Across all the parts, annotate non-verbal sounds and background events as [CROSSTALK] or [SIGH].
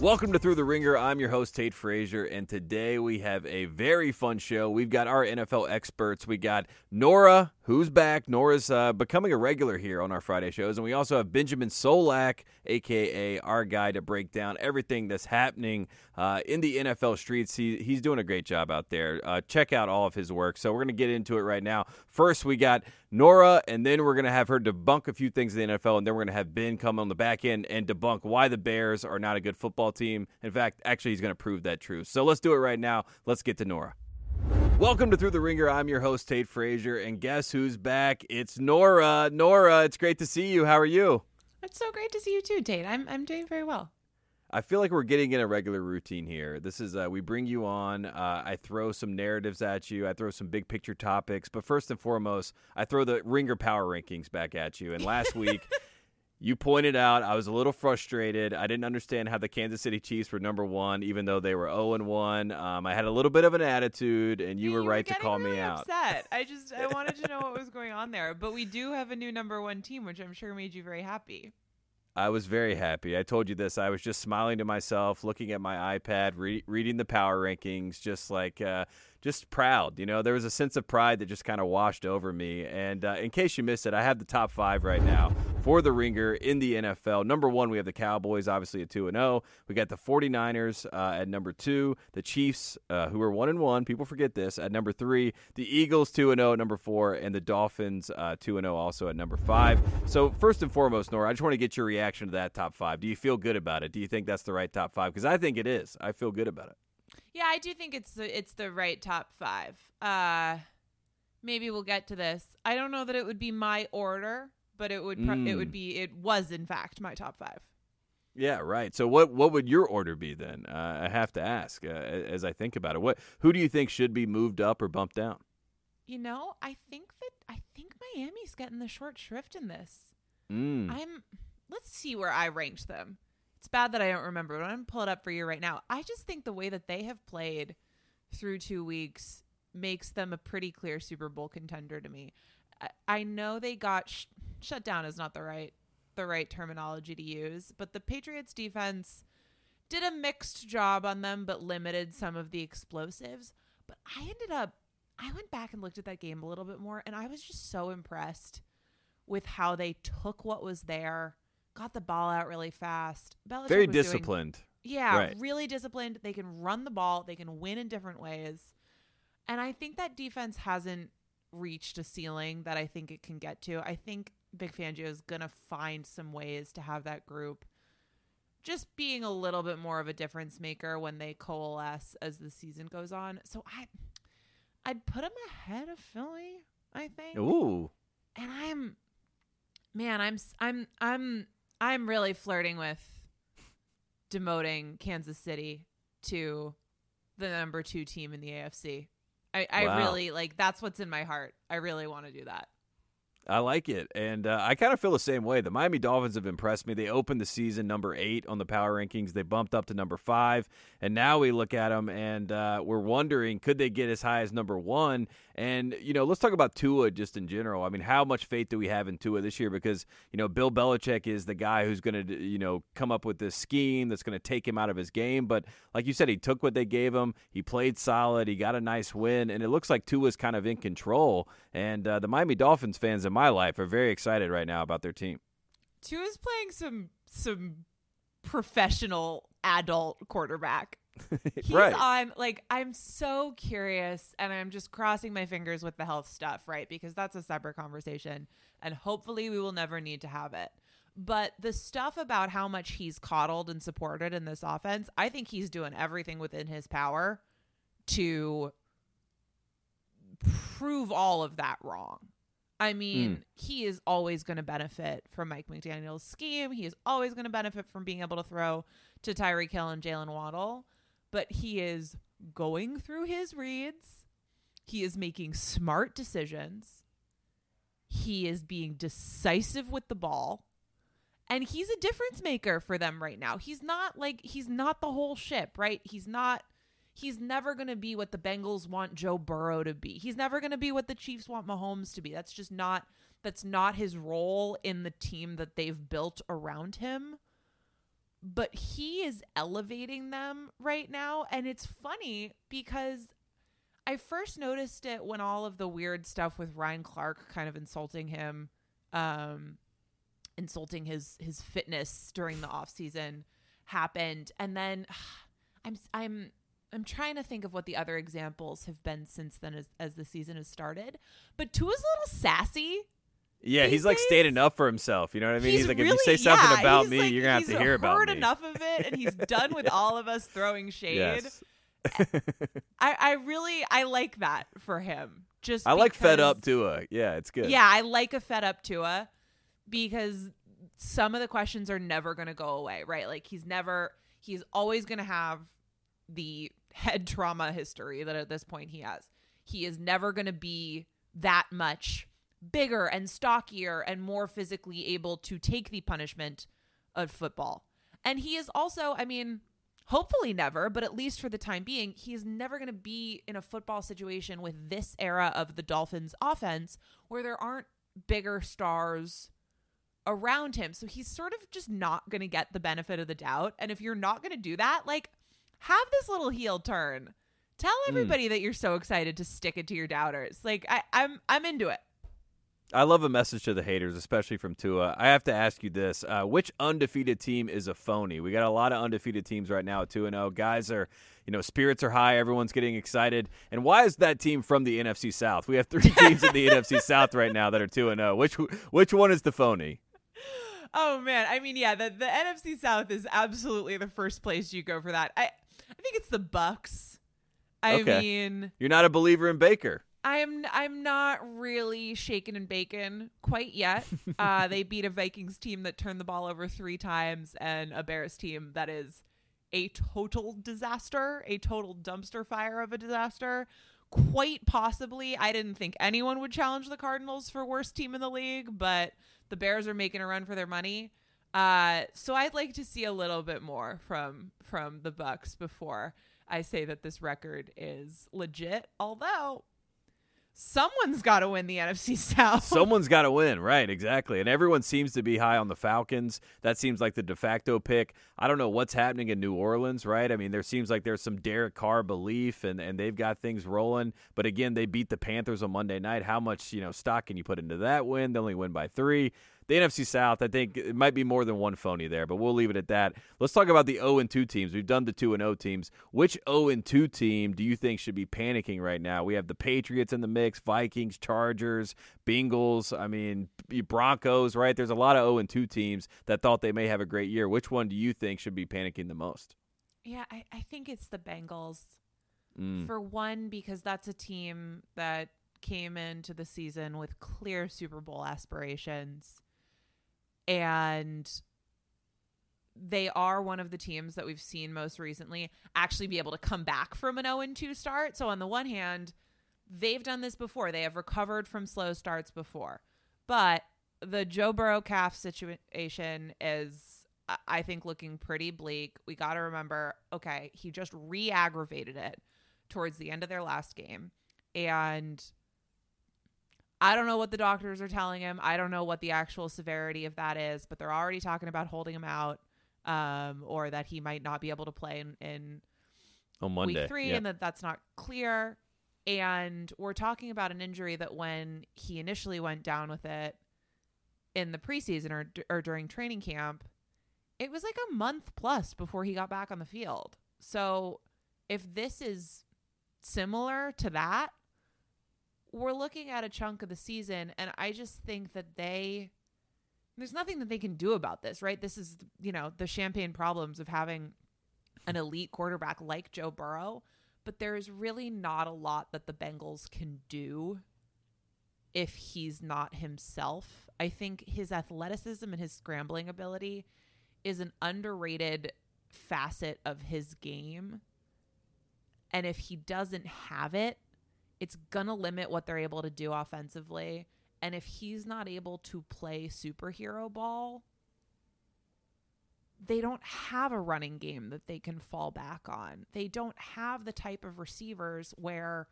Welcome to Thru the Ringer. I'm your host, Tate Frazier, and today we have a very fun show. We've got our NFL experts. We got Nora, who's back. Nora's uh, becoming a regular here on our Friday shows. And we also have Benjamin Solak, aka our guy to break down everything that's happening uh, in the NFL streets. He, he's doing a great job out there. Uh, check out all of his work. So we're going to get into it right now. First, we got Nora, and then we're going to have her debunk a few things in the NFL, and then we're going to have Ben come on the back end and debunk why the Bears are not a good football team. In fact, actually, he's going to prove that true. So let's do it right now. Let's get to Nora. Welcome to Thru the Ringer. I'm your host, Tate Frazier, and guess who's back? It's Nora. Nora, it's great to see you. How are you? It's so great to see you too, Tate. I'm I'm doing very well. I feel like we're getting in a regular routine here. This is uh, we bring you on. Uh, I throw some narratives at you. I throw some big picture topics, but first and foremost, I throw the Ringer Power Rankings back at you. And last week, [LAUGHS] you pointed out I was a little frustrated. I didn't understand how the Kansas City Chiefs were number one, even though they were zero oh and one. Um, I had a little bit of an attitude, and you, you were right were to call really me out. Upset. I just I [LAUGHS] wanted to know what was going on there. But we do have a new number one team, which I'm sure made you very happy. I was very happy. I told you this. I was just smiling to myself, looking at my iPad, re- reading the power rankings, just like, uh, just proud. You know, there was a sense of pride that just kind of washed over me. And uh, in case you missed it, I have the top five right now for the ringer in the NFL. Number one, we have the Cowboys, obviously at 2 and 0. We got the 49ers uh, at number two, the Chiefs, uh, who are 1 and 1. People forget this, at number three, the Eagles 2 and 0 at number four, and the Dolphins uh, 2 and 0 also at number five. So, first and foremost, Nora, I just want to get your reaction to that top five. Do you feel good about it? Do you think that's the right top five? Because I think it is. I feel good about it. Yeah, I do think it's the, it's the right top five. Uh, maybe we'll get to this. I don't know that it would be my order but it would pro- mm. it would mm. be it was in fact my top five. Yeah, right. So what what would your order be then? Uh, I have to ask uh, as I think about it. What who do you think should be moved up or bumped down? You know, I think that I think Miami's getting the short shrift in this. Mm. I'm. Let's see where I ranked them. It's bad that I don't remember, but I'm gonna pull it up for you right now. I just think the way that they have played through two weeks makes them a pretty clear Super Bowl contender to me. I, I know they got sh- shut down is not the right the right terminology to use, but the Patriots defense did a mixed job on them but limited some of the explosives. But I ended up I went back and looked at that game a little bit more and I was just so impressed with how they took what was there, got the ball out really fast. Belichick Very disciplined. Doing, yeah, right. really disciplined. They can run the ball, they can win in different ways. And I think that defense hasn't reached a ceiling that I think it can get to. I think Vic Fangio is going to find some ways to have that group just being a little bit more of a difference maker when they coalesce as the season goes on. So I I'd put them ahead of Philly, I think. Ooh. And I'm man, I'm I'm I'm I'm really flirting with demoting Kansas City to the number 2 team in the AFC. I, I wow. really like that's what's in my heart. I really want to do that. I like it, and uh, I kind of feel the same way. The Miami Dolphins have impressed me. They opened the season number eight on the power rankings. They bumped up to number five, and now we look at them and uh, we're wondering could they get as high as number one? And you know, let's talk about Tua just in general. I mean, how much faith do we have in Tua this year? Because you know, Bill Belichick is the guy who's going to you know come up with this scheme that's going to take him out of his game. But like you said, he took what they gave him. He played solid. He got a nice win, and it looks like Tua's kind of in control. And uh, the Miami Dolphins fans in my life are very excited right now about their team. Tua is playing some some professional adult quarterback. [LAUGHS] He's right. on like I'm so curious and I'm just crossing my fingers with the health stuff, right? Because that's a separate conversation and hopefully we will never need to have it. But the stuff about how much he's coddled and supported in this offense, I think he's doing everything within his power to prove all of that wrong. I mean, Mm. he is always going to benefit from Mike McDaniel's scheme. He is always going to benefit from being able to throw to Tyreek Hill and Jaylen Waddle. But he is going through his reads. He is making smart decisions. He is being decisive with the ball. And he's a difference maker for them right now. He's not like he's not the whole ship, right? He's not he's never going to be what the Bengals want Joe Burrow to be. He's never going to be what the Chiefs want Mahomes to be. That's just not that's not his role in the team that they've built around him. But he is elevating them right now and it's funny because I first noticed it when all of the weird stuff with Ryan Clark kind of insulting him um insulting his his fitness during the off season happened and then [SIGHS] I'm I'm I'm trying to think of what the other examples have been since then as, as the season has started. But Tua's a little sassy. Yeah, he's like days- standing up for himself. You know what I mean? He's, like, really, if you say something yeah, about me, like- you're gonna have to hear about heard enough of it, and he's done with all of us throwing [LAUGHS] shade. Yes. I, I really I like that for him. Just I like fed up Tua. Yeah, it's good. Yeah, I like a fed up Tua because some of the questions are never going to go away, right? Like he's never he's always going to have the head trauma history that at this point he has. He is never going to be that much bigger and stockier and more physically able to take the punishment of football. And he is also, I mean, hopefully never, but at least for the time being, he is never going to be in a football situation with this era of the Dolphins offense where there aren't bigger stars around him. So he's sort of just not going to get the benefit of the doubt. And if you're not going to do that, like have this little heel turn. Tell everybody that you're so excited to stick it to your doubters. Like I, I'm I'm into it. I love a message to the haters, especially from Tua. I have to ask you this: uh, Which undefeated team is a phony? We got a lot of undefeated teams right now at two and zero. Guys are, you know, spirits are high. Everyone's getting excited. And why is that team from the NFC South? We have three [LAUGHS] teams in the NFC South right now that are two and zero. Which which one is the phony? Oh man, I mean, yeah, the the NFC South is absolutely the first place you go for that. I I think it's the Bucs. I Okay. mean, You're not a believer in Baker. I'm I'm not really shaken and bacon quite yet. [LAUGHS] uh, they beat a Vikings team that turned the ball over three times and a Bears team that is a total disaster, a total dumpster fire of a disaster. Quite possibly, I didn't think anyone would challenge the Cardinals for worst team in the league, but the Bears are making a run for their money. Uh, so I'd like to see a little bit more from from the Bucs before I say that this record is legit. Although someone's got to win the NFC [LAUGHS] South. Someone's got to win, right? Exactly. And everyone seems to be high on the Falcons. That seems like the de facto pick. I don't know what's happening in New Orleans, right? I mean, there seems like there's some Derek Carr belief, and, and they've got things rolling. But again, they beat the Panthers on Monday night. How much you know stock can you put into that win? They only win by three. The NFC South, I think it might be more than one phony there, but we'll leave it at that. Let's talk about the 0 and 2 teams. We've done the 2 and 0 teams. Which 0 and 2 team do you think should be panicking right now? We have the Patriots in the mix, Vikings, Chargers, Bengals, I mean, Broncos, right? There's a lot of 0 and 2 teams that thought they may have a great year. Which one do you think should be panicking the most? yeah, I, I think it's the Bengals. Mm. For one, because that's a team that came into the season with clear Super Bowl aspirations. And they are one of the teams that we've seen most recently actually be able to come back from an 0 2 start. So, on the one hand, they've done this before, they have recovered from slow starts before. But the Joe Burrow calf situation is, I- think, looking pretty bleak. We got to remember okay, he just re aggravated it towards the end of their last game. And I don't know what the doctors are telling him. I don't know what the actual severity of that is, but they're already talking about holding him out um, or that he might not be able to play in, in On Monday. week three Yeah. and that that's not clear. And we're talking about an injury that when he initially went down with it in the preseason or, or during training camp, it was like a month plus before he got back on the field. So if this is similar to that, we're looking at a chunk of the season. And I just think that they, there's nothing that they can do about this, right? This is, you know, the champagne problems of having an elite quarterback like Joe Burrow, but there's really not a lot that the Bengals can do if he's not himself. I think his athleticism and his scrambling ability is an underrated facet of his game. And if he doesn't have it, it's to limit what they're able to do offensively. And if he's not able to play superhero ball, they don't have a running game that they can fall back on. They don't have the type of receivers where,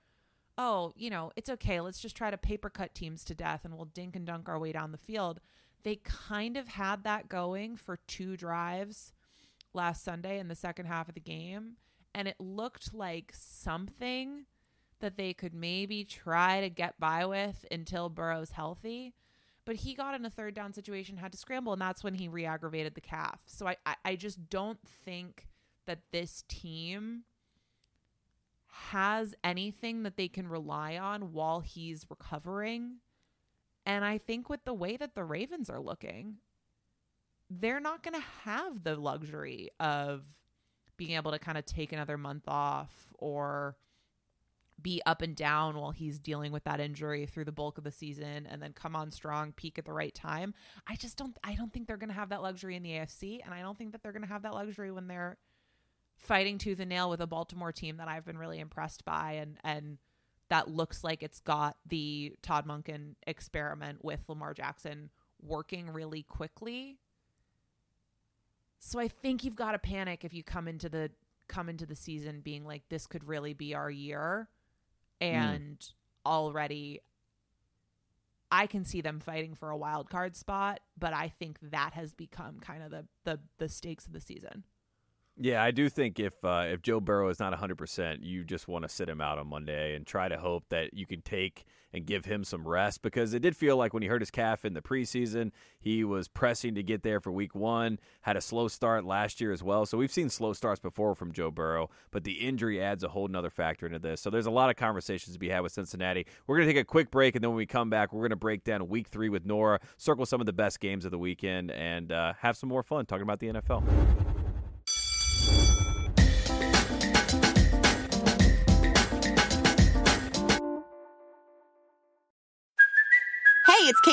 oh, you know, it's okay. Let's just try to paper cut teams to death and we'll dink and dunk our way down the field. They kind of had that going for two drives last Sunday in the second half of the game. And it looked like something that they could maybe try to get by with until Burrow's healthy but he got in a third down situation, had to scramble, and that's when he re-aggravated the calf. So I, I, I just don't think that this team has anything that they can rely on while he's recovering. And I think with the way that the Ravens are looking, they're not going to have the luxury of being able to kind of take another month off or be up and down while he's dealing with that injury through the bulk of the season and then come on strong, peak at the right time. I just don't I don't think they're going to have that luxury in the AFC and I don't think that they're going to have that luxury when they're fighting tooth and nail with a Baltimore team that I've been really impressed by and and that looks like it's got the Todd Monken experiment with Lamar Jackson working really quickly. So I think you've got to panic if you come into the come into the season being like this could really be our year and already I can see them fighting for a wild card spot, but I think that has become kind of the the the stakes of the season. Yeah, I do think if uh, if Joe Burrow is not 100%, you just want to sit him out on Monday and try to hope that you can take and give him some rest because it did feel like when he hurt his calf in the preseason, he was pressing to get there for week one, had a slow start last year as well. So we've seen slow starts before from Joe Burrow, but the injury adds a whole nother factor into this. So there's a lot of conversations to be had with Cincinnati. We're going to take a quick break, and then when we come back, we're going to break down week three with Nora, circle some of the best games of the weekend, and uh, have some more fun talking about the NFL.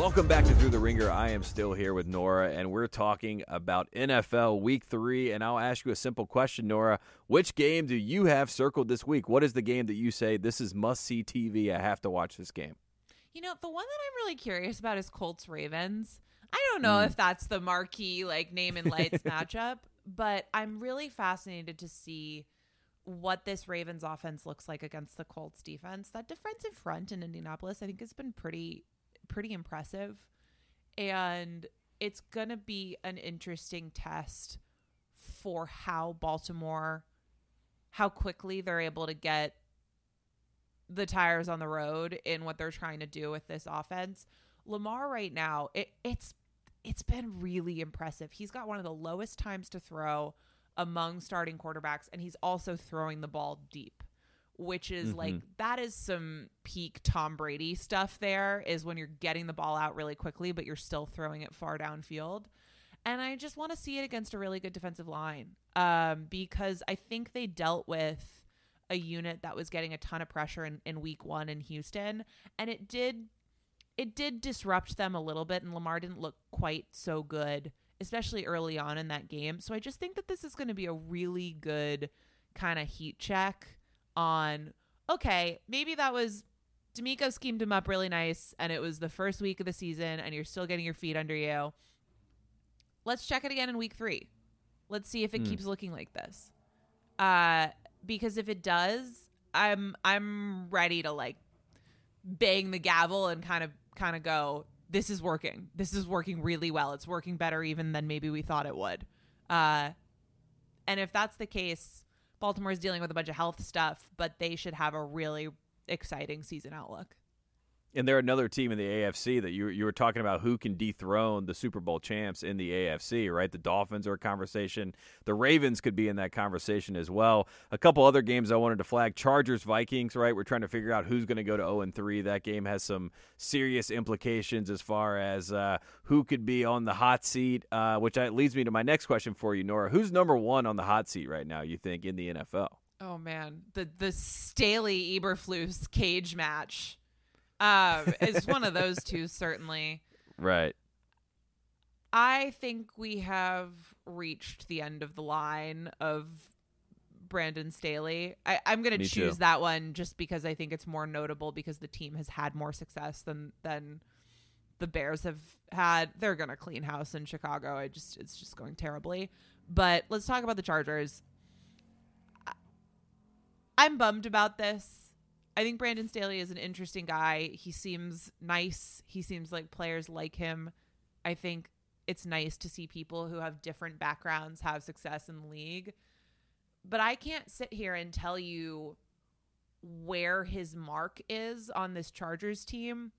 Welcome back to Thru the Ringer. I am still here with Nora, and we're talking about NFL Week Three. And I'll ask you a simple question, Nora: Which game do you have circled this week? What is the game that you say this is must see TV? I have to watch this game. You know, the one that I'm really curious about is Colts Ravens. I don't know hmm. if that's the marquee like name and lights matchup, [LAUGHS] but I'm really fascinated to see what this Ravens offense looks like against the Colts defense. That defensive front in Indianapolis, I think, has been pretty pretty impressive. And it's going to be an interesting test for how Baltimore how quickly they're able to get the tires on the road in what they're trying to do with this offense. Lamar right now, it, it's it's been really impressive. He's got one of the lowest times to throw among starting quarterbacks, and he's also throwing the ball deep, which is like that is some peak Tom Brady stuff. There is when you're getting the ball out really quickly, but you're still throwing it far downfield. And I just want to see it against a really good defensive line um, because I think they dealt with a unit that was getting a ton of pressure in, in week one in Houston, and it did it did disrupt them a little bit, and Lamar didn't look quite so good, especially early on in that game. So I just think that this is going to be a really good kind of heat check on okay, maybe that was DeMeco schemed him up really nice, and it was the first week of the season, and you're still getting your feet under you. Let's check it again in week three. Let's see if it keeps looking like this. Uh, because if it does, I'm I'm ready to like bang the gavel and kind of kind of go. This is working. This is working really well. It's working better even than maybe we thought it would. Uh, and if that's the case, Baltimore's dealing with a bunch of health stuff, but they should have a really exciting season outlook. And they're another team in the AFC that you you were talking about who can dethrone the Super Bowl champs in the AFC, right? The Dolphins are a conversation. The Ravens could be in that conversation as well. A couple other games I wanted to flag: Chargers, Vikings, right? We're trying to figure out who's going to go to zero and three. That game has some serious implications as far as uh, who could be on the hot seat. Uh, which leads me to my next question for you, Nora. Who's number one on the hot seat right now? You think in the NFL? Oh man, the the Staley Eberflus cage match. Um, it's one of those two certainly. Right. I think we have reached the end of the line of Brandon Staley. I, I'm going to choose too. that one just because I think it's more notable because the team has had more success than than the Bears have had. They're going to clean house in Chicago. I just it's just going terribly. But let's talk about the Chargers. I'm bummed about this. I think Brandon Staley is an interesting guy. He seems nice. He seems like players like him. I think it's nice to see people who have different backgrounds have success in the league. But I can't sit here and tell you where his mark is on this Chargers team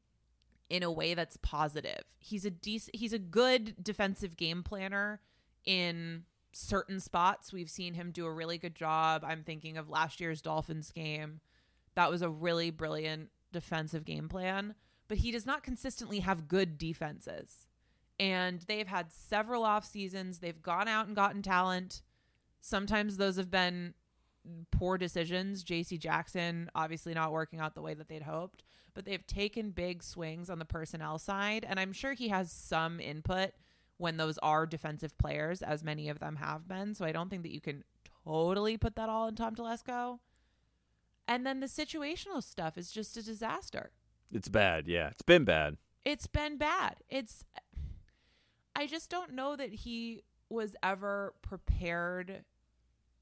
in a way that's positive. He's a decent he's a good defensive game planner in certain spots. We've seen him do a really good job. I'm thinking of last year's Dolphins game. That was a really brilliant defensive game plan, but he does not consistently have good defenses. And they've had several off seasons. They've gone out and gotten talent. Sometimes those have been poor decisions. JC Jackson obviously not working out the way that they'd hoped, but they've taken big swings on the personnel side. And I'm sure he has some input when those are defensive players, as many of them have been. So I don't think that you can totally put that all in Tom Telesco. And then the situational stuff is just a disaster. It's bad. Yeah, it's been bad. It's been bad. It's I just don't know that he was ever prepared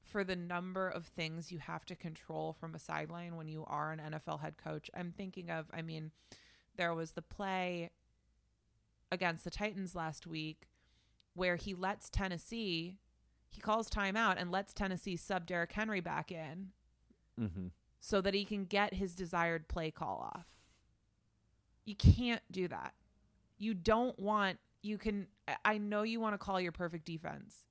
for the number of things you have to control from a sideline when you are an NFL head coach. I'm thinking of, I mean, there was the play against the Titans last week where he lets Tennessee, he calls timeout and lets Tennessee sub Derrick Henry back in Mm-hmm. So that he can get his desired play call off. You can't do that. You don't want, you can, I- know you want to call your perfect defense,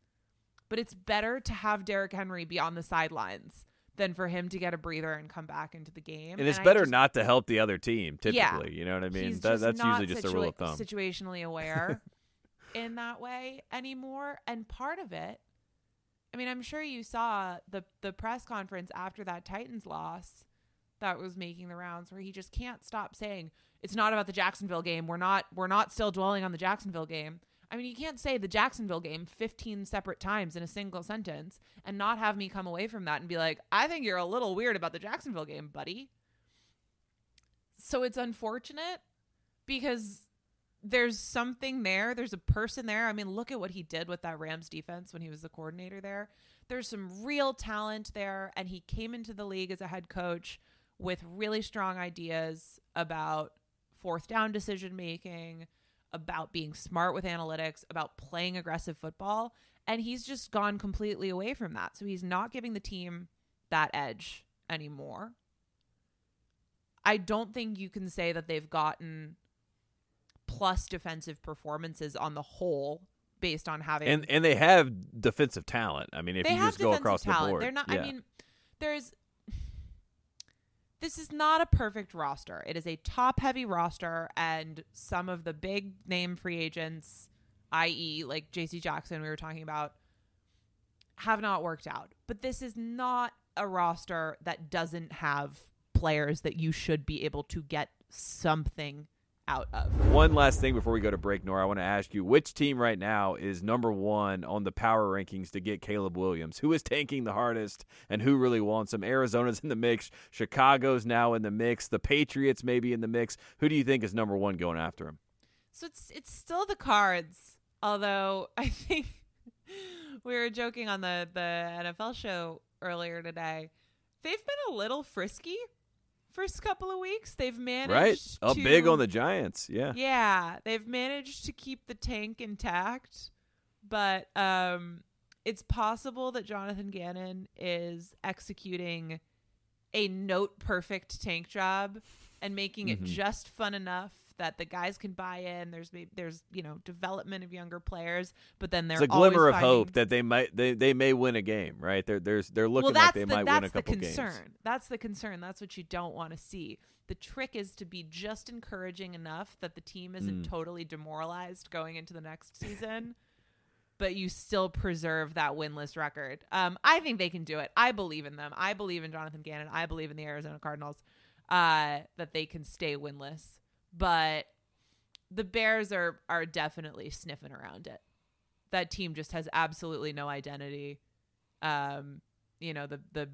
but it's better to have Derrick Henry be on the sidelines than for him to get a breather and come back into the game. And it's I better just- not to help the other team. Typically, Yeah. you know what I mean. That, that's usually just a rule of thumb. Situationally aware [LAUGHS] in that way anymore. And part of it, I mean, I'm sure you saw the the press conference after that Titans loss that was making the rounds where he just can't stop saying it's not about the Jacksonville game. We're not we're not still dwelling on the Jacksonville game. I mean, you can't say the Jacksonville game 15 separate times in a single sentence and not have me come away from that and be like, "I think you're a little weird about the Jacksonville game, buddy." So it's unfortunate because there's something there. There's a person there. I mean, look at what he did with that Rams defense when he was the coordinator there. There's some real talent there, and he came into the league as a head coach with really strong ideas about fourth down decision making, about being smart with analytics, about playing aggressive football. And he's just gone completely away from that. So he's not giving the team that edge anymore. I don't think you can say that they've gotten plus defensive performances on the whole based on having And and they have defensive talent. I mean, if you just go across talent. the board, They're not. yeah. I mean, there's. [SIGHS] This is not a perfect roster. It is a top heavy roster, and some of the big name free agents, i.e., like J.C. Jackson, we were talking about, have not worked out. But this is not a roster that doesn't have players that you should be able to get something out of. One last thing before we go to break, Nora, I want to ask you which team right now is number one on the power rankings to get Caleb Williams? Who is tanking the hardest and who really wants him? Arizona's in the mix. Chicago's now in the mix. The Patriots may be in the mix. Who do you think is number one going after him? So it's it's still the cards, although I think [LAUGHS] we were joking on the the NFL show earlier today. They've been a little frisky first couple of weeks. They've managed right? Up to, big on the Giants. Yeah. Yeah, they've managed to keep the tank intact, but um it's possible that Jonathan Gannon is executing a note perfect tank job and making Mhm. it just fun enough that the guys can buy in. There's there's you know development of younger players, but then they're a glimmer of hope that they might they, they may win a game, right? They're there's they're looking well, like they the, might that's win a the couple concern. games. That's the concern. That's what you don't want to see. The trick is to be just encouraging enough that the team isn't Mm. totally demoralized going into the next season, but you still preserve that winless record. Um, I think they can do it. I believe in them. I believe in Jonathan Gannon. I believe in the Arizona Cardinals uh, that they can stay winless. But the Bears are are definitely sniffing around it. That team just has absolutely no identity. Um, you know, the the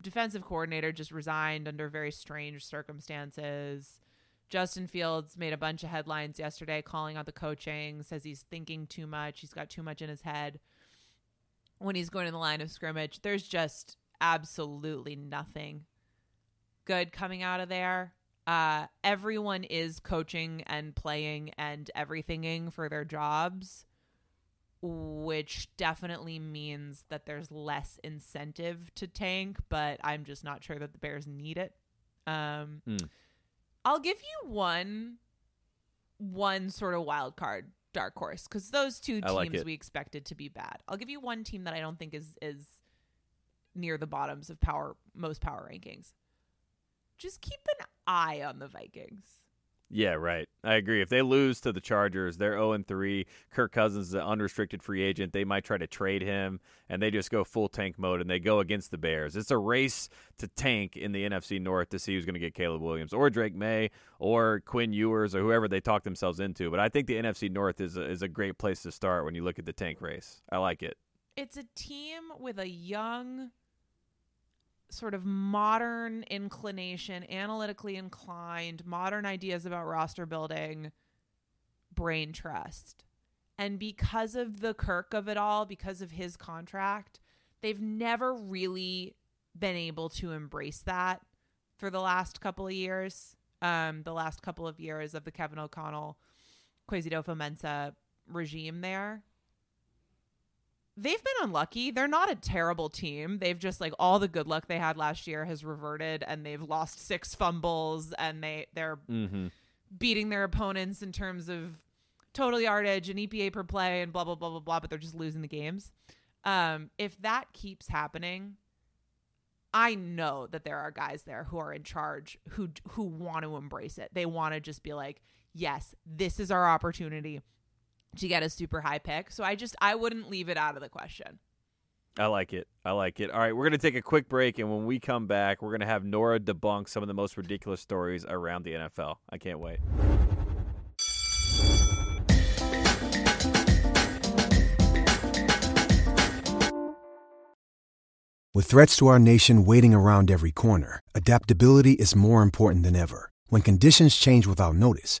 defensive coordinator just resigned under very strange circumstances. Justin Fields made a bunch of headlines yesterday calling out the coaching, says he's thinking too much, he's got too much in his head when he's going to the line of scrimmage. There's just absolutely nothing good coming out of there. Uh, everyone is coaching and playing and everythinging for their jobs, which definitely means that there's less incentive to tank, but I'm just not sure that the Bears need it. Um, Hmm. I'll give you one, one sort of wild card dark horse because those two I like teams we expected to be bad. I'll give you one team that I don't think is is near the bottoms of power most power rankings. Just keep an eye on the Vikings. Yeah, right. I agree. If they lose to the Chargers, they're 0 and 3. Kirk Cousins is an unrestricted free agent. They might try to trade him and they just go full tank mode and they go against the Bears. It's a race to tank in the NFC North to see who's going to get Caleb Williams or Drake Maye or Quinn Ewers or whoever they talk themselves into. But I think the NFC North is a, is a great place to start when you look at the tank race. I like it. It's a team with a young sort of modern inclination, analytically inclined, modern ideas about roster building, brain trust. And because of the Kirk of it all, because of his contract, they've never really been able to embrace that for the last couple of years. Um, the last couple of years of the Kevin O'Connell, Kwesi Adofo-Mensah regime there they've been unlucky. They're not a terrible team. They've just like all the good luck they had last year has reverted and they've lost six fumbles and they they're Mm-hmm. beating their opponents in terms of total yardage and EPA per play and blah blah blah blah blah, but they're just losing the games. Um, if that keeps happening, I know that there are guys there who are in charge who who want to embrace it. They want to just be like, "Yes, this is our opportunity to get a super high pick." So I just I wouldn't leave it out of the question. I like it. I like it. All right, we're going to take a quick break, and when we come back, we're going to have Nora debunk some of the most ridiculous stories around the NFL. I can't wait. With threats to our nation waiting around every corner, adaptability is more important than ever. When conditions change without notice,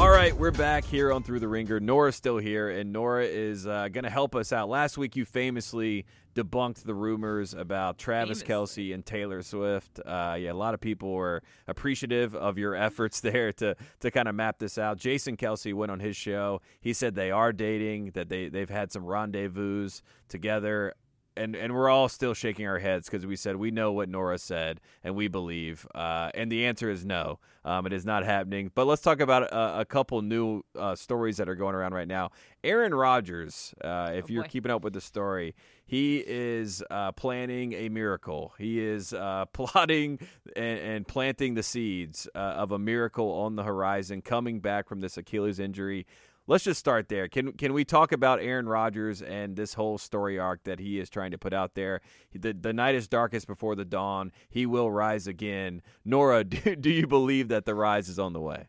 All right, we're back here on Thru the Ringer. Nora's still here, and Nora is uh, going to help us out. Last week, you famously debunked the rumors about Travis. Kelce and Taylor Swift. Uh, yeah, a lot of people were appreciative of your [LAUGHS] efforts there to to kind of map this out. Jason Kelce went on his show. He said they are dating, that they they've had some rendezvous together. And, and we're all still shaking our heads because we said we know what Nora said and we believe. Uh, and the answer is no, um, it is not happening. But let's talk about a, a couple new uh, stories that are going around right now. Aaron Rodgers, uh, if Oh, you're boy. keeping up with the story, he is uh, planning a miracle. He is uh, [LAUGHS] plotting and, and planting the seeds uh, of a miracle on the horizon, coming back from this Achilles injury. Let's just start there. Can can we talk about Aaron Rodgers and this whole story arc that he is trying to put out there? The the night is darkest before the dawn. He will rise again. Nora, [LAUGHS] do, do you believe that the rise is on the way?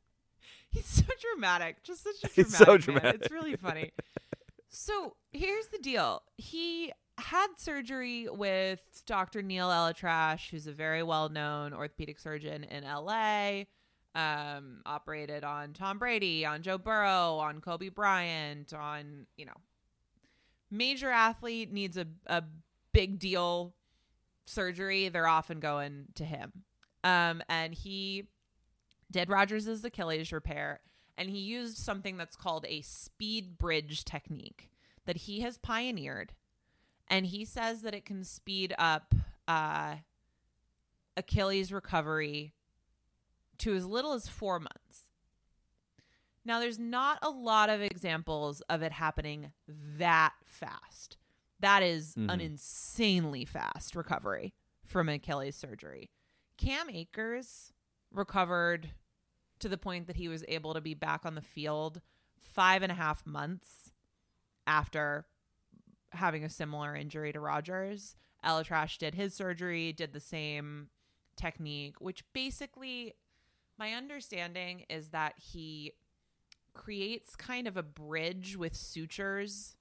He's so dramatic. Just such a dramatic. He's so man. dramatic. It's really funny. so here's the deal. He had surgery with Dr. Neal ElAttrache, who's a very well known orthopedic surgeon in LA. Um, operated on Tom Brady, on Joe Burrow, on Kobe Bryant, on, you know, major athlete needs a, a big deal surgery. They're often going to him. Um, and he did Rodgers' Achilles repair, and he used something that's called a speed bridge technique that he has pioneered. And he says that it can speed up uh, Achilles recovery to as little as four months. Now, there's not a lot of examples of it happening that fast. That is an Mhm. insanely fast recovery from Achilles surgery. Cam Akers recovered to the point that he was able to be back on the field five and a half months after having a similar injury to Rodgers. ElAttrache did his surgery, did the same technique, which basically, my understanding is that he creates kind of a bridge with sutures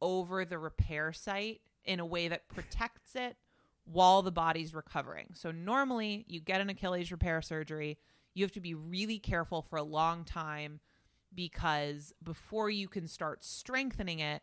over the repair site in a way that protects it while the body's recovering. So normally you get an Achilles repair surgery, you have to be really careful for a long time because before you can start strengthening it,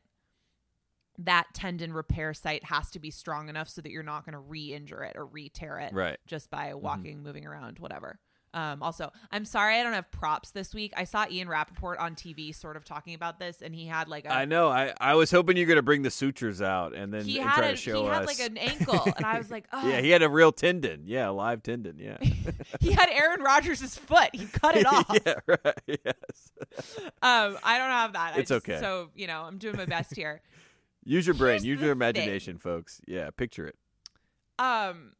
that tendon repair site has to be strong enough so that you're not going to re-injure it or re-tear it Right. just by mm-hmm. walking, moving around, whatever. Um, also, I'm sorry I don't have props this week. I saw Ian Rapoport on TV sort of talking about this, and he had like a I know. I, I was hoping you're going to bring the sutures out and then he and had try a, to show he had like an ankle, and I was like, oh, [LAUGHS] yeah, he had a real tendon. Yeah, a live tendon. Yeah. [LAUGHS] he had Aaron Rodgers' foot. He cut it [LAUGHS] off. yeah, right. Yes. Um, I don't have that. It's just- okay. So you know, I'm doing my best here. Use your brain. Here's Use your thing. imagination, folks. Yeah, picture it. Um,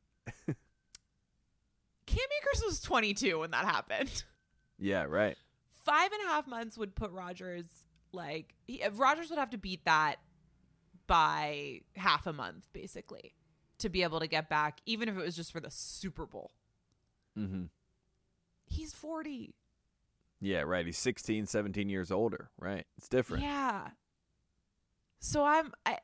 Cam Akers was 22 when that happened. [LAUGHS] Yeah, right. Five and a half months would put Rodgers like he, Rodgers would have to beat that by half a month, basically, to be able to get back, even if it was just for the Super Bowl. Mm-hmm. He's 40. Yeah, right. He's 16, 17 years older. Right. It's different. Yeah. So I'm. I,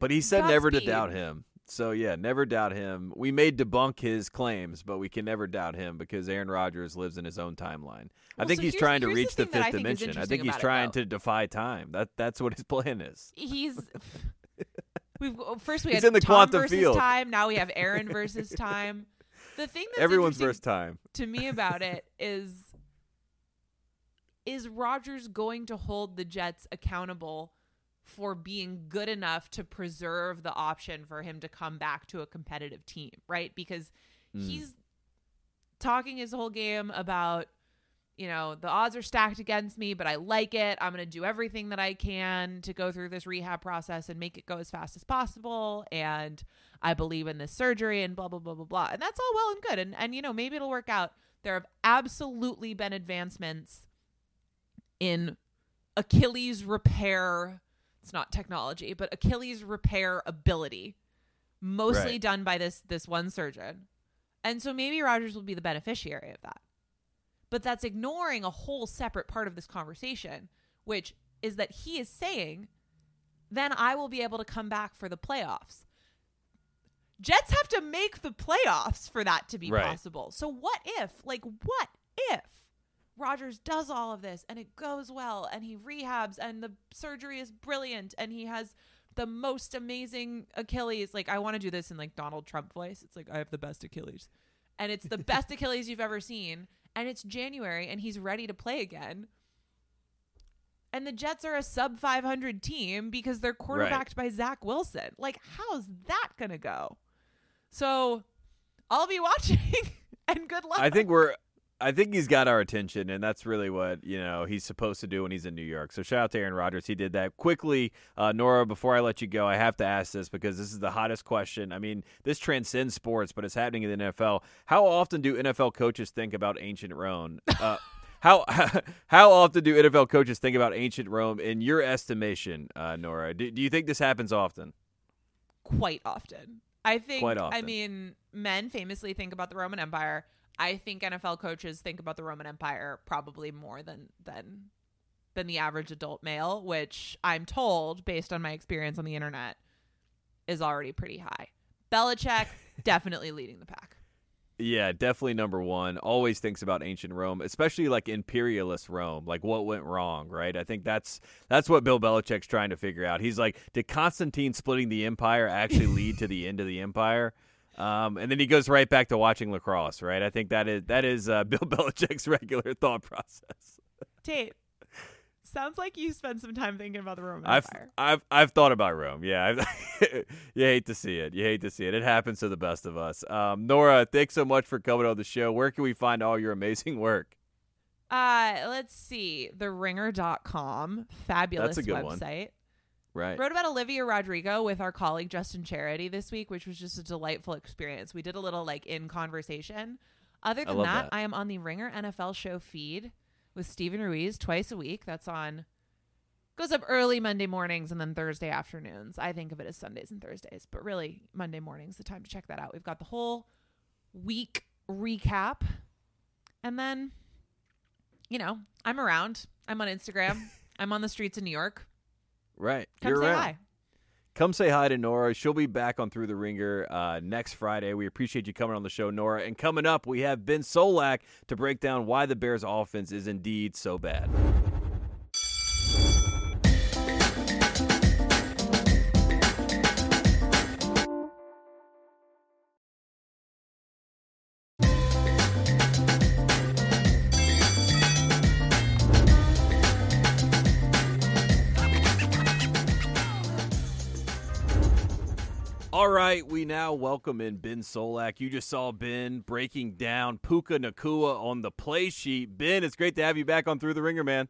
But he said never to doubt him. So yeah, never doubt him. We may debunk his claims, but we can never doubt him because Aaron Rodgers lives in his own timeline. I think so he's trying to the reach the, I fifth think dimension. I think he's about it, trying to defy time. That that's what his plan is. he's [LAUGHS] we've first we He's had in the Tom quantum versus field. time. Now we have Aaron versus [LAUGHS] time. The thing that's Everyone's first time. to me about it [LAUGHS] is is Rodgers going to hold the Jets accountable for being good enough to preserve the option for him to come back to a competitive team, right? Because Mm. he's talking his whole game about you know, the odds are stacked against me, but I like it. I'm going to do everything that I can to go through this rehab process and make it go as fast as possible. And I believe in this surgery and blah, blah, blah, blah, blah. And that's all well and good. And, and, you know, maybe it'll work out. There have absolutely been advancements in Achilles repair. It's not technology, but Achilles repair ability, mostly Right. done by this this one surgeon. And so maybe Rodgers will be the beneficiary of that. But that's ignoring a whole separate part of this conversation, which is that he is saying, then I will be able to come back for the playoffs. Jets have to make the playoffs for that to be Right. possible. So what if, like, what if Rodgers does all of this and it goes well and he rehabs and the surgery is brilliant and he has the most amazing Achilles. Like, I want to do this in like Donald Trump voice. It's like, I have the best Achilles. And it's the [LAUGHS] best Achilles you've ever seen. And it's January and he's ready to play again. And the Jets are a sub 500 team because they're quarterbacked by Zach Wilson. Like, how's that going to go? So I'll be watching [LAUGHS] and good luck. I think we're. I think he's got our attention, and that's really what you know he's supposed to do when he's in New York. So shout out to Aaron Rodgers, he did that quickly. Uh, Nora, before I let you go, I have to ask this because this is the hottest question. I mean, this transcends sports, but it's happening in the NFL. How often do NFL coaches think about ancient Rome? Uh, [LAUGHS] how [LAUGHS] how often do NFL coaches think about ancient Rome in your estimation, uh, Nora? Do, do you think this happens often? quite often. I think Quite often. I mean, men famously think about the Roman Empire. I think NFL coaches think about the Roman Empire probably more than than than the average adult male, which I'm told based on my experience on the internet is already pretty high. Belichick [LAUGHS] definitely leading the pack. Yeah, definitely number one. Always thinks about ancient Rome, especially like imperialist Rome, like what went wrong, right? I think that's that's what Bill Belichick's trying to figure out. He's like, did Constantine splitting the empire actually lead to the end of the empire? Um, and then he goes right back to watching lacrosse, right? I think that is that is uh, [LAUGHS] Bill Belichick's regular thought process. Tate, sounds like you spent some time thinking about the Roman I've Empire. I've I've thought about Rome. Yeah, [LAUGHS] you hate to see it. You hate to see it. It happens to the best of us. Um, Nora, thanks so much for coming on the show. Where can we find all your amazing work? Uh, let's see. TheRinger.com, fabulous That's a good one. Right. Wrote about Olivia Rodrigo with our colleague Justin Charity this week, which was just a delightful experience. We did a little like in conversation. Other than love that, that. I am on the Ringer NFL show feed with Steven Ruiz twice a week. That's on goes up early Monday mornings and then Thursday afternoons. I think of it as Sundays and Thursdays, but really Monday mornings the time to check that out. We've got the whole week recap. And then you know, I'm around. I'm on Instagram. [LAUGHS] I'm on the streets of New York. Right. Come You're say around. hi. Come say hi to Nora. She'll be back on Thru the Ringer uh, next Friday. We appreciate you coming on the show, Nora. And coming up, we have Ben Solak to break down why the Bears' offense is indeed so bad. Now welcome in Ben Solak. You just saw Ben breaking down Puka Nacua on the play sheet. Ben, it's great to have you back on Thru the Ringer, man.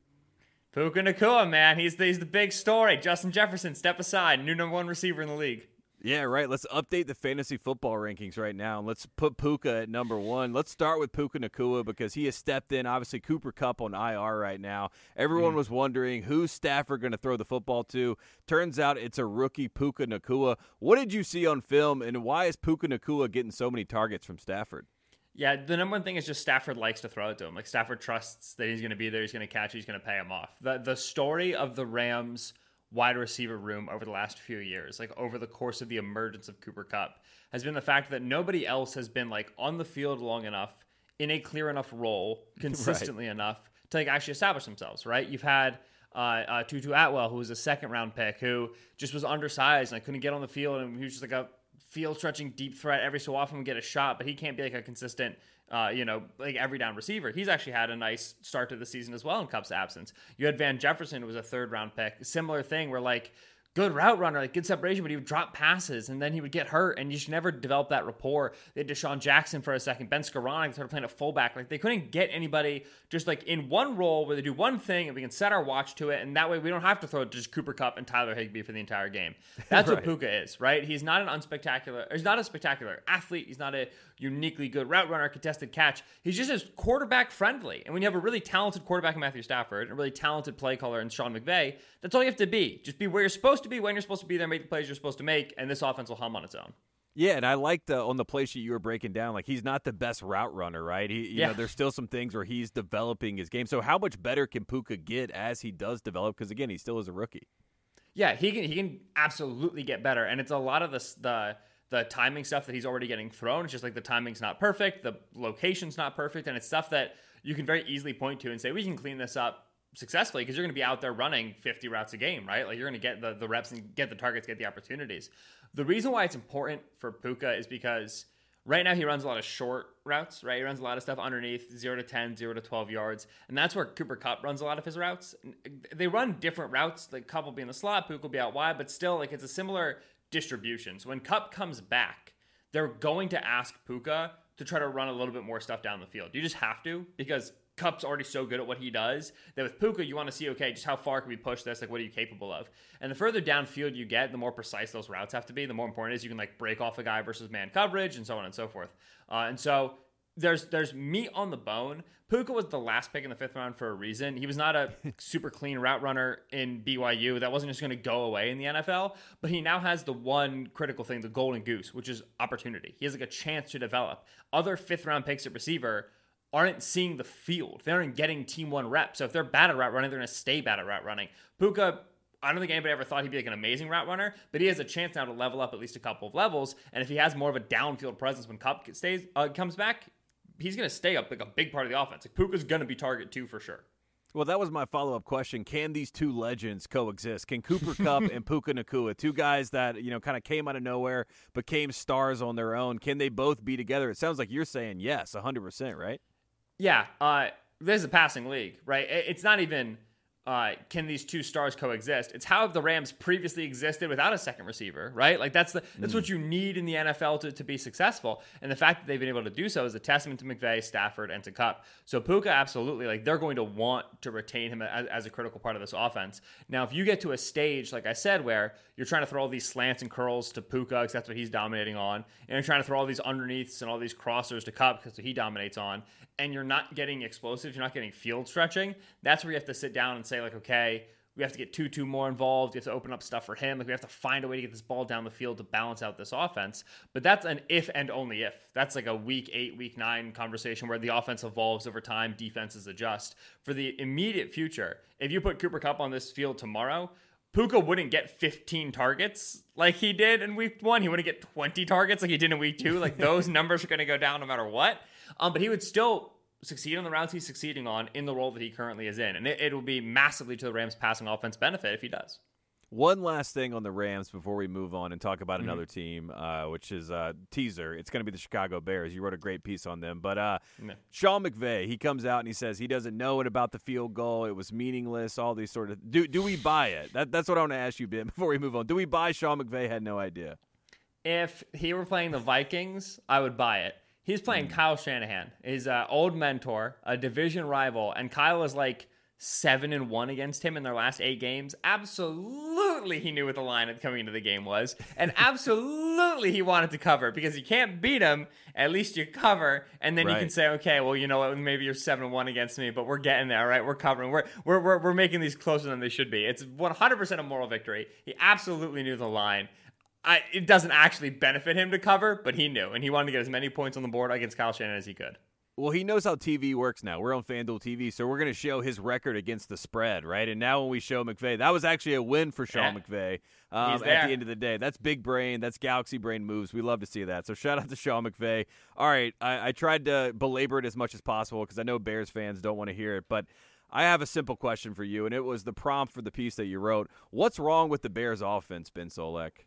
Puka Nacua, man, he's the, he's the big story. Justin Jefferson, step aside, new number one receiver in the league. Yeah, right. Let's update the fantasy football rankings right now. and Let's put Puka at number one. Let's start with Puka Nacua because he has stepped in. Obviously, Cooper Kupp on IR right now. Everyone mm-hmm. was wondering who's Stafford going to throw the football to. Turns out it's a rookie, Puka Nacua. What did you see on film, and why is Puka Nacua getting so many targets from Stafford? Yeah, the number one thing is just Stafford likes to throw it to him. Like Stafford trusts that he's going to be there, he's going to catch it, he's going to pay him off. The the story of the Rams wide receiver room over the last few years, like over the course of the emergence of Cooper Kupp, has been the fact that nobody else has been like on the field long enough in a clear enough role [LAUGHS] consistently enough to like actually establish themselves. Right? You've had. Uh, uh, Tutu Atwell, who was a second round pick, who just was undersized and I couldn't get on the field, and he was just like a field stretching deep threat every so often would get a shot, but he can't be like a consistent, uh, you know, like every down receiver. He's actually had a nice start to the season as well in Kupp's absence. You had Van Jefferson, who was a third round pick, similar thing where like good route runner, like good separation, but he would drop passes and then he would get hurt, and you should never develop that rapport. They had DeSean Jackson for a second, Ben Skowronek started playing a fullback. Like they couldn't get anybody just like in one role where they do one thing and we can set our watch to it, and that way we don't have to throw just Cooper Kupp and Tyler Higbee for the entire game. [LAUGHS] That's right. what Puka is, right? He's not an unspectacular, he's not a spectacular athlete. He's not a uniquely good route runner, contested catch. He's just as quarterback friendly. And when you have a really talented quarterback in Matthew Stafford, and a really talented play caller in Sean McVay, that's all you have to be. Just be where you're supposed to be, when you're supposed to be there, make the plays you're supposed to make, and this offense will hum on its own. Yeah, and I liked uh, on the play sheet you were breaking down. Like he's not the best route runner, right? He, you yeah. know, there's still some things where he's developing his game. So how much better can Puka get as he does develop? Because again, he still is a rookie. Yeah, he can. He can absolutely get better, and it's a lot of the the the timing stuff that he's already getting thrown. It's just like the timing's not perfect, the location's not perfect, and it's stuff that you can very easily point to and say we can clean this up successfully because you're going to be out there running 50 routes a game, right? Like you're going to get the, the reps and get the targets, get the opportunities. The reason why it's important for Puka is because right now he runs a lot of short routes, right? He runs a lot of stuff underneath 0 to 10, 0 to 12 yards. And that's where Cooper Kupp runs a lot of his routes. They run different routes, like Kupp will be in the slot, Puka will be out wide, but still like it's a similar distribution. So when Kupp comes back, they're going to ask Puka to try to run a little bit more stuff down the field. You just have to because Kupp's already so good at what he does that with Puka, you want to see, okay, just how far can we push this? Like, what are you capable of? And the further downfield you get, the more precise those routes have to be. The more important is you can like break off a guy versus man coverage and so on and so forth. Uh, and so there's there's meat on the bone. Puka was the last pick in the fifth round for a reason. He was not a [LAUGHS] super clean route runner in BYU. That wasn't just going to go away in the NFL. But he now has the one critical thing, the golden goose, which is opportunity. He has like a chance to develop. Other fifth round picks at receiver aren't seeing the field. They aren't getting team one reps. So if they're bad at route running, they're going to stay bad at route running. Puka I don't think anybody ever thought he'd be like an amazing route runner, but he has a chance now to level up at least a couple of levels. And if he has more of a downfield presence when Kupp stays uh, comes back, he's going to stay up like a big part of the offense. Like Puka's going to be target two for sure. Well, that was my follow up question. Can these two legends coexist? Can Cooper Kupp [LAUGHS] and Puka Nacua, two guys that you know kind of came out of nowhere, became stars on their own, can they both be together? It sounds like you're saying yes, 100, percent right? Yeah, uh, this is a passing league, right? It's not even uh, can these two stars coexist? It's how have the Rams previously existed without a second receiver, right? Like that's the that's mm. what you need in the NFL to, to be successful. And the fact that they've been able to do so is a testament to McVay, Stafford, and to Kupp. So Puka, absolutely, like they're going to want to retain him as, as a critical part of this offense. Now, if you get to a stage, like I said, where you're trying to throw all these slants and curls to Puka because that's what he's dominating on, and you're trying to throw all these underneaths and all these crossers to Kupp because he dominates on, and you're not getting explosives, you're not getting field stretching, that's where you have to sit down and say, like, okay, we have to get Tutu more involved. You have to open up stuff for him. Like we have to find a way to get this ball down the field to balance out this offense. But that's an if and only if. That's like a week eight, week nine conversation where the offense evolves over time, defenses adjust. For the immediate future, if you put Cooper Kupp on this field tomorrow, Puka wouldn't get 15 targets like he did in week one. He wouldn't get 20 targets like he did in week two. Like [LAUGHS] those numbers are going to go down no matter what. Um, but he would still succeed on the routes he's succeeding on in the role that he currently is in. And it, it will be massively to the Rams' passing offense benefit if he does. One last thing on the Rams before we move on and talk about mm-hmm. another team, uh, which is uh, teaser. It's going to be the Chicago Bears. You wrote a great piece on them, but uh, yeah. Sean McVay, he comes out and he says he doesn't know it about the field goal. It was meaningless. All these sort of do do we buy it? That, that's what I want to ask you, Ben. [LAUGHS] Before we move on, do we buy Sean McVay had no idea? If he were playing the Vikings, I would buy it. He's playing mm. Kyle Shanahan, his uh, old mentor, a division rival, and Kyle is like seven and one against him in their last eight games. Absolutely, he knew what the line coming into the game was, and [LAUGHS] absolutely he wanted to cover because you can't beat him. At least you cover, and then right. you can say, okay, well, you know what? Maybe you're seven and one against me, but we're getting there, right? We're covering. We're we're we're, we're making these closer than they should be. It's 100 percent a moral victory. He absolutely knew the line. I, it doesn't actually benefit him to cover, but he knew, and he wanted to get as many points on the board against Kyle Shanahan as he could. Well, he knows how TV works now. We're on FanDuel TV, so we're going to show his record against the spread, right? And now when we show McVay, that was actually a win for Sean yeah. McVay um, at the end of the day. That's big brain. That's galaxy brain moves. We love to see that. So shout out to Sean McVay. All right, I, I tried to belabor it as much as possible because I know Bears fans don't want to hear it, but I have a simple question for you, and it was the prompt for the piece that you wrote. What's wrong with the Bears offense, Ben Solak?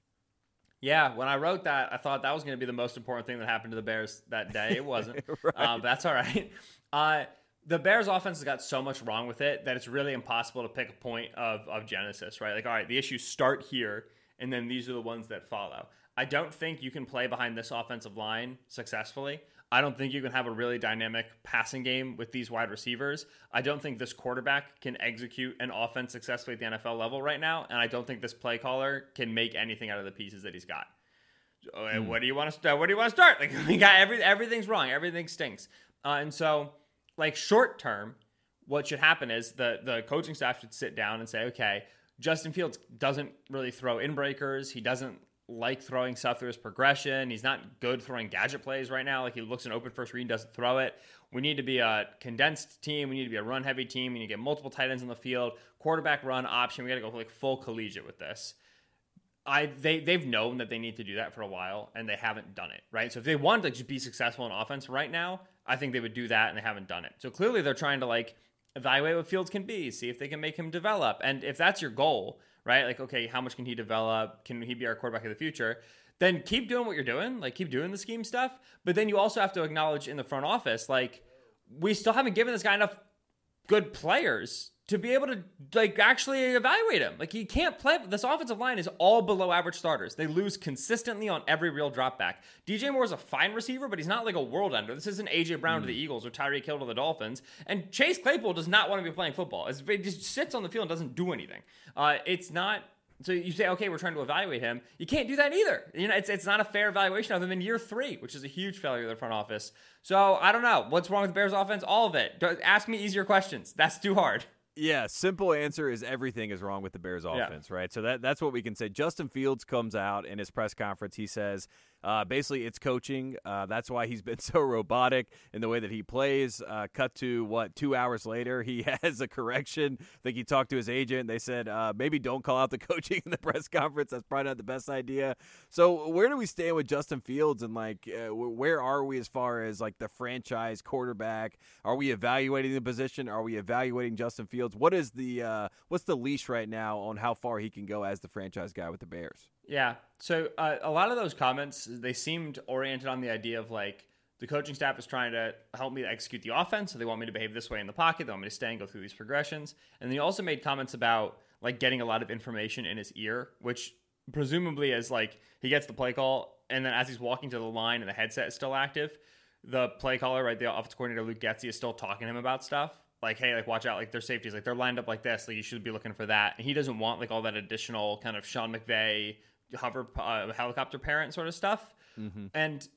Yeah, when I wrote that, I thought that was going to be the most important thing that happened to the Bears that day. It wasn't. [LAUGHS] right. uh, that's all right. Uh, the Bears offense has got so much wrong with it that it's really impossible to pick a point of, of genesis, right? Like, all right, the issues start here, and then these are the ones that follow. I don't think you can play behind this offensive line successfully. I don't think you can have a really dynamic passing game with these wide receivers. I don't think this quarterback can execute an offense successfully at the NFL level right now, and I don't think this play caller can make anything out of the pieces that he's got. Mm. What do you want to start? What do you want to start? Like [LAUGHS] we got every everything's wrong. Everything stinks. Uh, and so, like short term, what should happen is the the coaching staff should sit down and say, okay, Justin Fields doesn't really throw in breakers. He doesn't like throwing stuff through his progression. He's not good throwing gadget plays right now. Like he looks an open first read and doesn't throw it. We need to be a condensed team. We need to be a run heavy team. We need to get multiple tight ends on the field, quarterback run option. We got to go like full collegiate with this. I they they've known that they need to do that for a while and they haven't done it right. So if they wanted to just be successful in offense right now, I think they would do that and they haven't done it. So clearly they're trying to like evaluate what Fields can be, see if they can make him develop, and if that's your goal, right? Like okay, how much can he develop? Can he be our quarterback of the future? Then keep doing what you're doing, like keep doing the scheme stuff. But then you also have to acknowledge in the front office, like we still haven't given this guy enough good players to be able to like actually evaluate him. Like he can't play. This offensive line is all below average starters. They lose consistently on every real drop back. DJ Moore is a fine receiver, but he's not like a world ender. This isn't AJ Brown mm. to the Eagles or Tyreek Hill to the Dolphins. And Chase Claypool does not want to be playing football. It's, it just sits on the field and doesn't do anything. Uh, it's not. So you say, okay, we're trying to evaluate him. You can't do that either. You know, it's it's not a fair evaluation of him in year three, which is a huge failure of the front office. So I don't know what's wrong with the Bears offense. All of it. Ask me easier questions. That's too hard. Yeah, simple answer is everything is wrong with the Bears offense, yeah. right? So that that's what we can say. Justin Fields comes out in his press conference. He says, uh, basically, it's coaching. Uh, that's why he's been [LAUGHS] so robotic in the way that he plays. Uh, cut to what two hours later, he [LAUGHS] has a correction. I think he talked to his agent. They said uh, maybe don't call out the [LAUGHS] coaching in the press conference. That's probably not the best idea. So where do we stand with Justin Fields and like uh, where are we as far as like the franchise quarterback? Are we evaluating the position? Are we evaluating Justin Fields? What is the uh, what's the leash right now on how far he can go as the franchise guy with the Bears? Yeah. So uh, a lot of those comments they seemed oriented on the idea of like the coaching staff is trying to help me execute the offense, so they want me to behave this way in the pocket. They want me to stay and go through these progressions. And then he also made comments about like getting a lot of information in his ear, which presumably is like he gets the play call, and then as he's walking to the line and the headset is still active, the play caller, right, the offensive coordinator Luke Getsy is still talking to him about stuff. Like, hey, like watch out, like their safeties, like they're lined up like this, like you should be looking for that. And he doesn't want like all that additional kind of Sean McVay hover uh, helicopter parent sort of stuff. Mm-hmm. And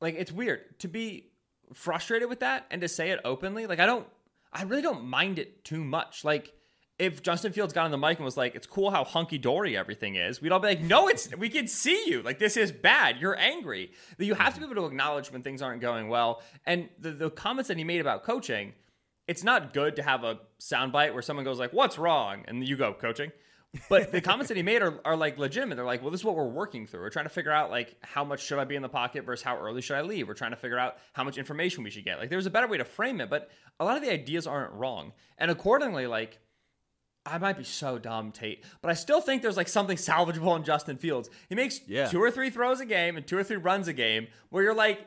like it's weird to be frustrated with that and to say it openly. Like I don't, I really don't mind it too much. Like if Justin Fields got on the mic and was like, "It's cool how hunky dory everything is," we'd all be like, "No, it's we can see you. Like this is bad. You're angry." That you have to be able to acknowledge when things aren't going well. And the the comments that he made about coaching, it's not good to have a soundbite where someone goes like, "What's wrong?" and you go coaching. But the comments that he made are, are like legitimate. They're like, well, this is what we're working through. We're trying to figure out like how much should I be in the pocket versus how early should I leave. We're trying to figure out how much information we should get. Like there's a better way to frame it, but a lot of the ideas aren't wrong. And accordingly, like I might be so dumb, Tate, but I still think there's like something salvageable in Justin Fields. He makes yeah. two or three throws a game and two or three runs a game where you're like,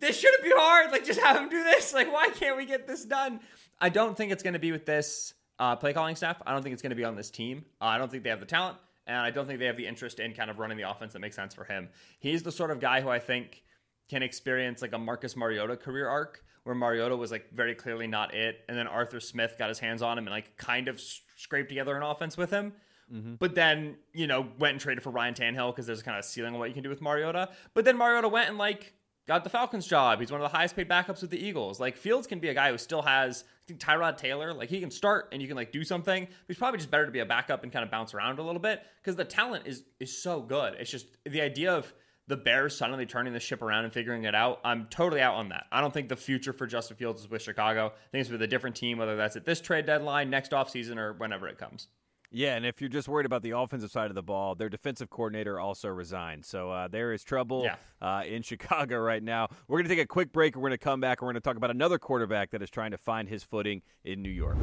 this shouldn't be hard. Like, just have him do this. Like, why can't we get this done? I don't think it's going to be with this uh, play calling staff. I don't think it's going to be on this team. Uh, I don't think they have the talent, and I don't think they have the interest in kind of running the offense that makes sense for him. He's the sort of guy who I think can experience like a Marcus Mariota career arc where Mariota was like very clearly not it, and then Arthur Smith got his hands on him and like kind of scraped together an offense with him. Mm-hmm. But then, you know, went and traded for Ryan Tannehill because there's kind of a ceiling on what you can do with Mariota. But then Mariota went and like got the Falcons job. He's one of the highest paid backups with the Eagles. Like Fields can be a guy who still has I think Tyrod Taylor, like he can start and you can like do something. But he's probably just better to be a backup and kind of bounce around a little bit because the talent is is so good. It's just the idea of the Bears suddenly turning the ship around and figuring it out. I'm totally out on that. I don't think the future for Justin Fields is with Chicago. I think it's with a different team, whether that's at this trade deadline, next offseason, or whenever it comes. Yeah, and if you're just worried about the offensive side of the ball, their defensive coordinator also resigned. So uh, there is trouble yeah. uh, in [LAUGHS] Chicago right now. We're going to take a quick break. We're going to come back. and We're going to talk about another quarterback that is trying to find his footing in New York.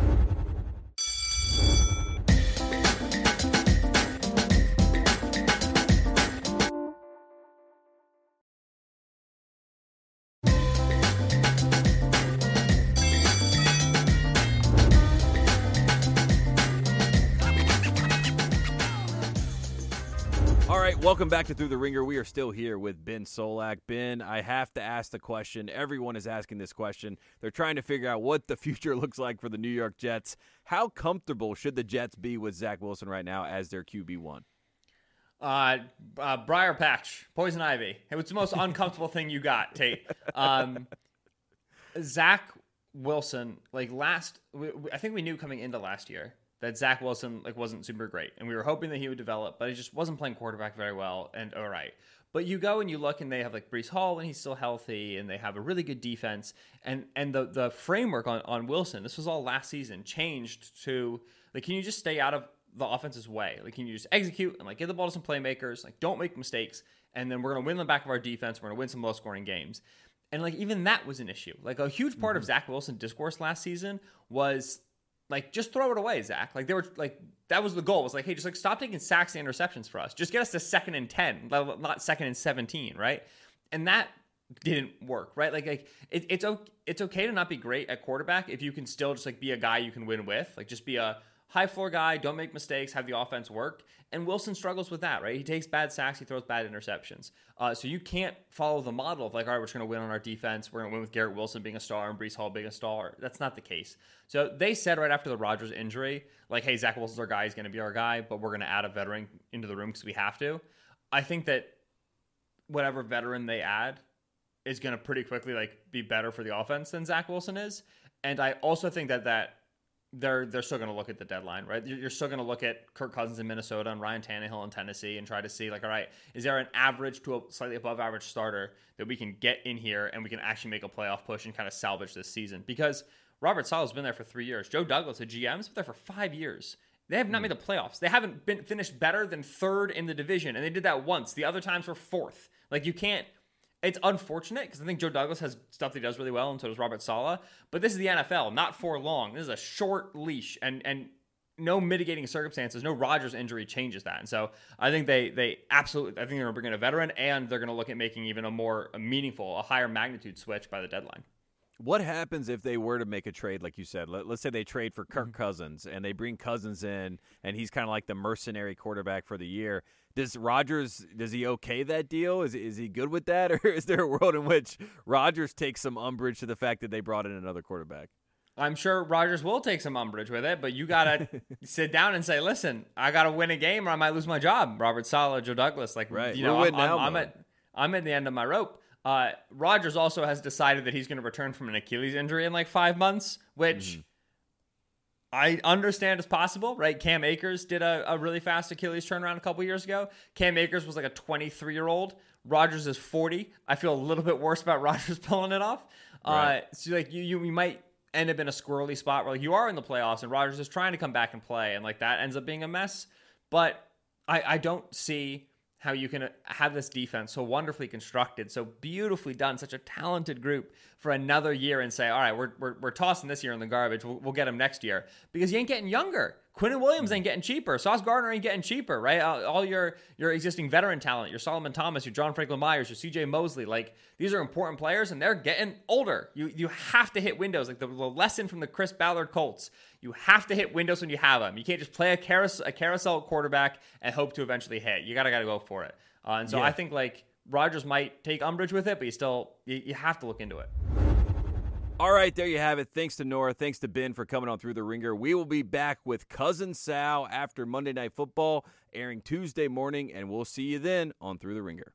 Welcome back to Thru the Ringer. We are still here with Ben Solak. Ben, I have to ask the question. Everyone is asking this question. They're trying to figure out what the [LAUGHS] future looks like for the New York Jets. How comfortable should the Jets be with Zach Wilson right now as their QB one? Uh, uh, Briar Patch, Poison Ivy. It was the most uncomfortable thing you got, Tate. Um, Zach Wilson, like last, I think we knew coming into last year that Zach Wilson like wasn't super great, and we were hoping that he would develop, but he just wasn't playing quarterback very well. And all right, but you go and you look, and they have like Breece Hall, and he's still healthy, and they have a really good defense, and and the the framework on on Wilson, this was all last season, changed to like, can you just stay out of the offense's way? Like, can you just execute and like get the ball to some playmakers? Like, don't make mistakes, and then we're gonna win the back of our defense. We're gonna win some low scoring games. And like even that was an issue. Like a huge part of mm-hmm. Zach Wilson discourse last season was like just throw it away, Zach. Like they were like that was the goal. Was like, hey, just like stop taking sacks and interceptions for us. Just get us to second and ten, not second and seventeen, right? And that didn't work, right? Like, like it, it's it's okay to not be great at quarterback if you can still just like be a guy you can win with, like just be a high floor guy, don't make mistakes, have the offense work. And Wilson struggles with that, right? He takes bad sacks, he throws bad interceptions. Uh, so you can't follow the model of like, all right, we're just going to win on our defense. We're going to win with Garrett Wilson being a star and Breece Hall being a star. That's not the case. So they said right after the Rodgers injury, like, hey, Zach Wilson's our guy, he's going to be our guy, but we're going to add a veteran into the room because we have to. I think that whatever veteran they add is going to pretty quickly like be better for the offense than Zach Wilson is. And I also think that that they're they're still going to look at the deadline, right? You're you're still going to look at Kirk Cousins in Minnesota and Ryan Tannehill in Tennessee and try to see like, all right, is there an average to a slightly above average starter that we can get in here and we can actually make a playoff push and kind of salvage this season? Because Robert Saleh's been there for three years. Joe Douglas, a GM, has been there for five years. They have not made the playoffs. They haven't been finished better than third in the division, and they did that once. The other times were fourth. Like you can't. It's unfortunate because I think Joe Douglas has stuff that he does really well, and so does Robert Saleh. But this is the NFL, not for long. This is a short leash, and and no mitigating circumstances, no Rodgers injury changes that. And so I think they they absolutely. I think they're going to bring in a veteran, and they're going to look at making even a more meaningful, a higher magnitude switch by the deadline. What happens if they were to make a trade, like you said? Let, us say they trade for Kirk Mm-hmm. Cousins and they bring Cousins in, and he's kind of like the mercenary quarterback for the year. Does Rodgers does he okay that deal? Is is he good with that, [LAUGHS] or is there a world in which Rodgers takes some umbrage to the fact that they brought in another quarterback? I'm sure Rodgers will take some umbrage with it, but you gotta [LAUGHS] sit down and say, "Listen, I gotta win a game, or I might lose my job." Robert Saleh, Joe Douglas, like Right. you know, I'm, winning I'm, I'm at I'm at the end of my rope. Uh, Rodgers also has decided that he's going to return from an Achilles injury in like five months, which I understand it's possible, right? Cam Akers did a, a really fast Achilles turnaround a couple years ago. Cam Akers was like a 23 year old. Rodgers is 40. I feel a little bit worse about [LAUGHS] Rodgers pulling it off. Right. Uh, so like you, you, you might end up in a squirrely spot where like you are in the playoffs and Rodgers is trying to come back and play, and like that ends up being a mess. But I, I don't see how you can have this defense so wonderfully constructed, so beautifully done, such a talented group for another year and say, all right, we're, we're, we're tossing this year in the garbage. We'll, we'll get him next year because you ain't getting younger. Quinnen Williams ain't getting cheaper. Sauce Gardner ain't getting cheaper, right? Uh, all your your existing veteran talent, your Solomon Thomas, your John Franklin Myers, your CJ Mosley, like these are important players and they're getting older. You you have to hit windows. Like the, the lesson from the Chris Ballard Colts, you have to hit windows when you have them. You can't just play a carousel, a carousel quarterback and hope to eventually hit. You gotta gotta go for it. Uh, and so Yeah. I think like Rodgers might take umbrage with it, but you still you, you have to look into it. All right, there you have it. Thanks to Nora. Thanks to Ben for coming on Thru the Ringer. We will be back with Cousin Sal after Monday Night Football, airing Tuesday morning, and we'll see you then on Thru the Ringer.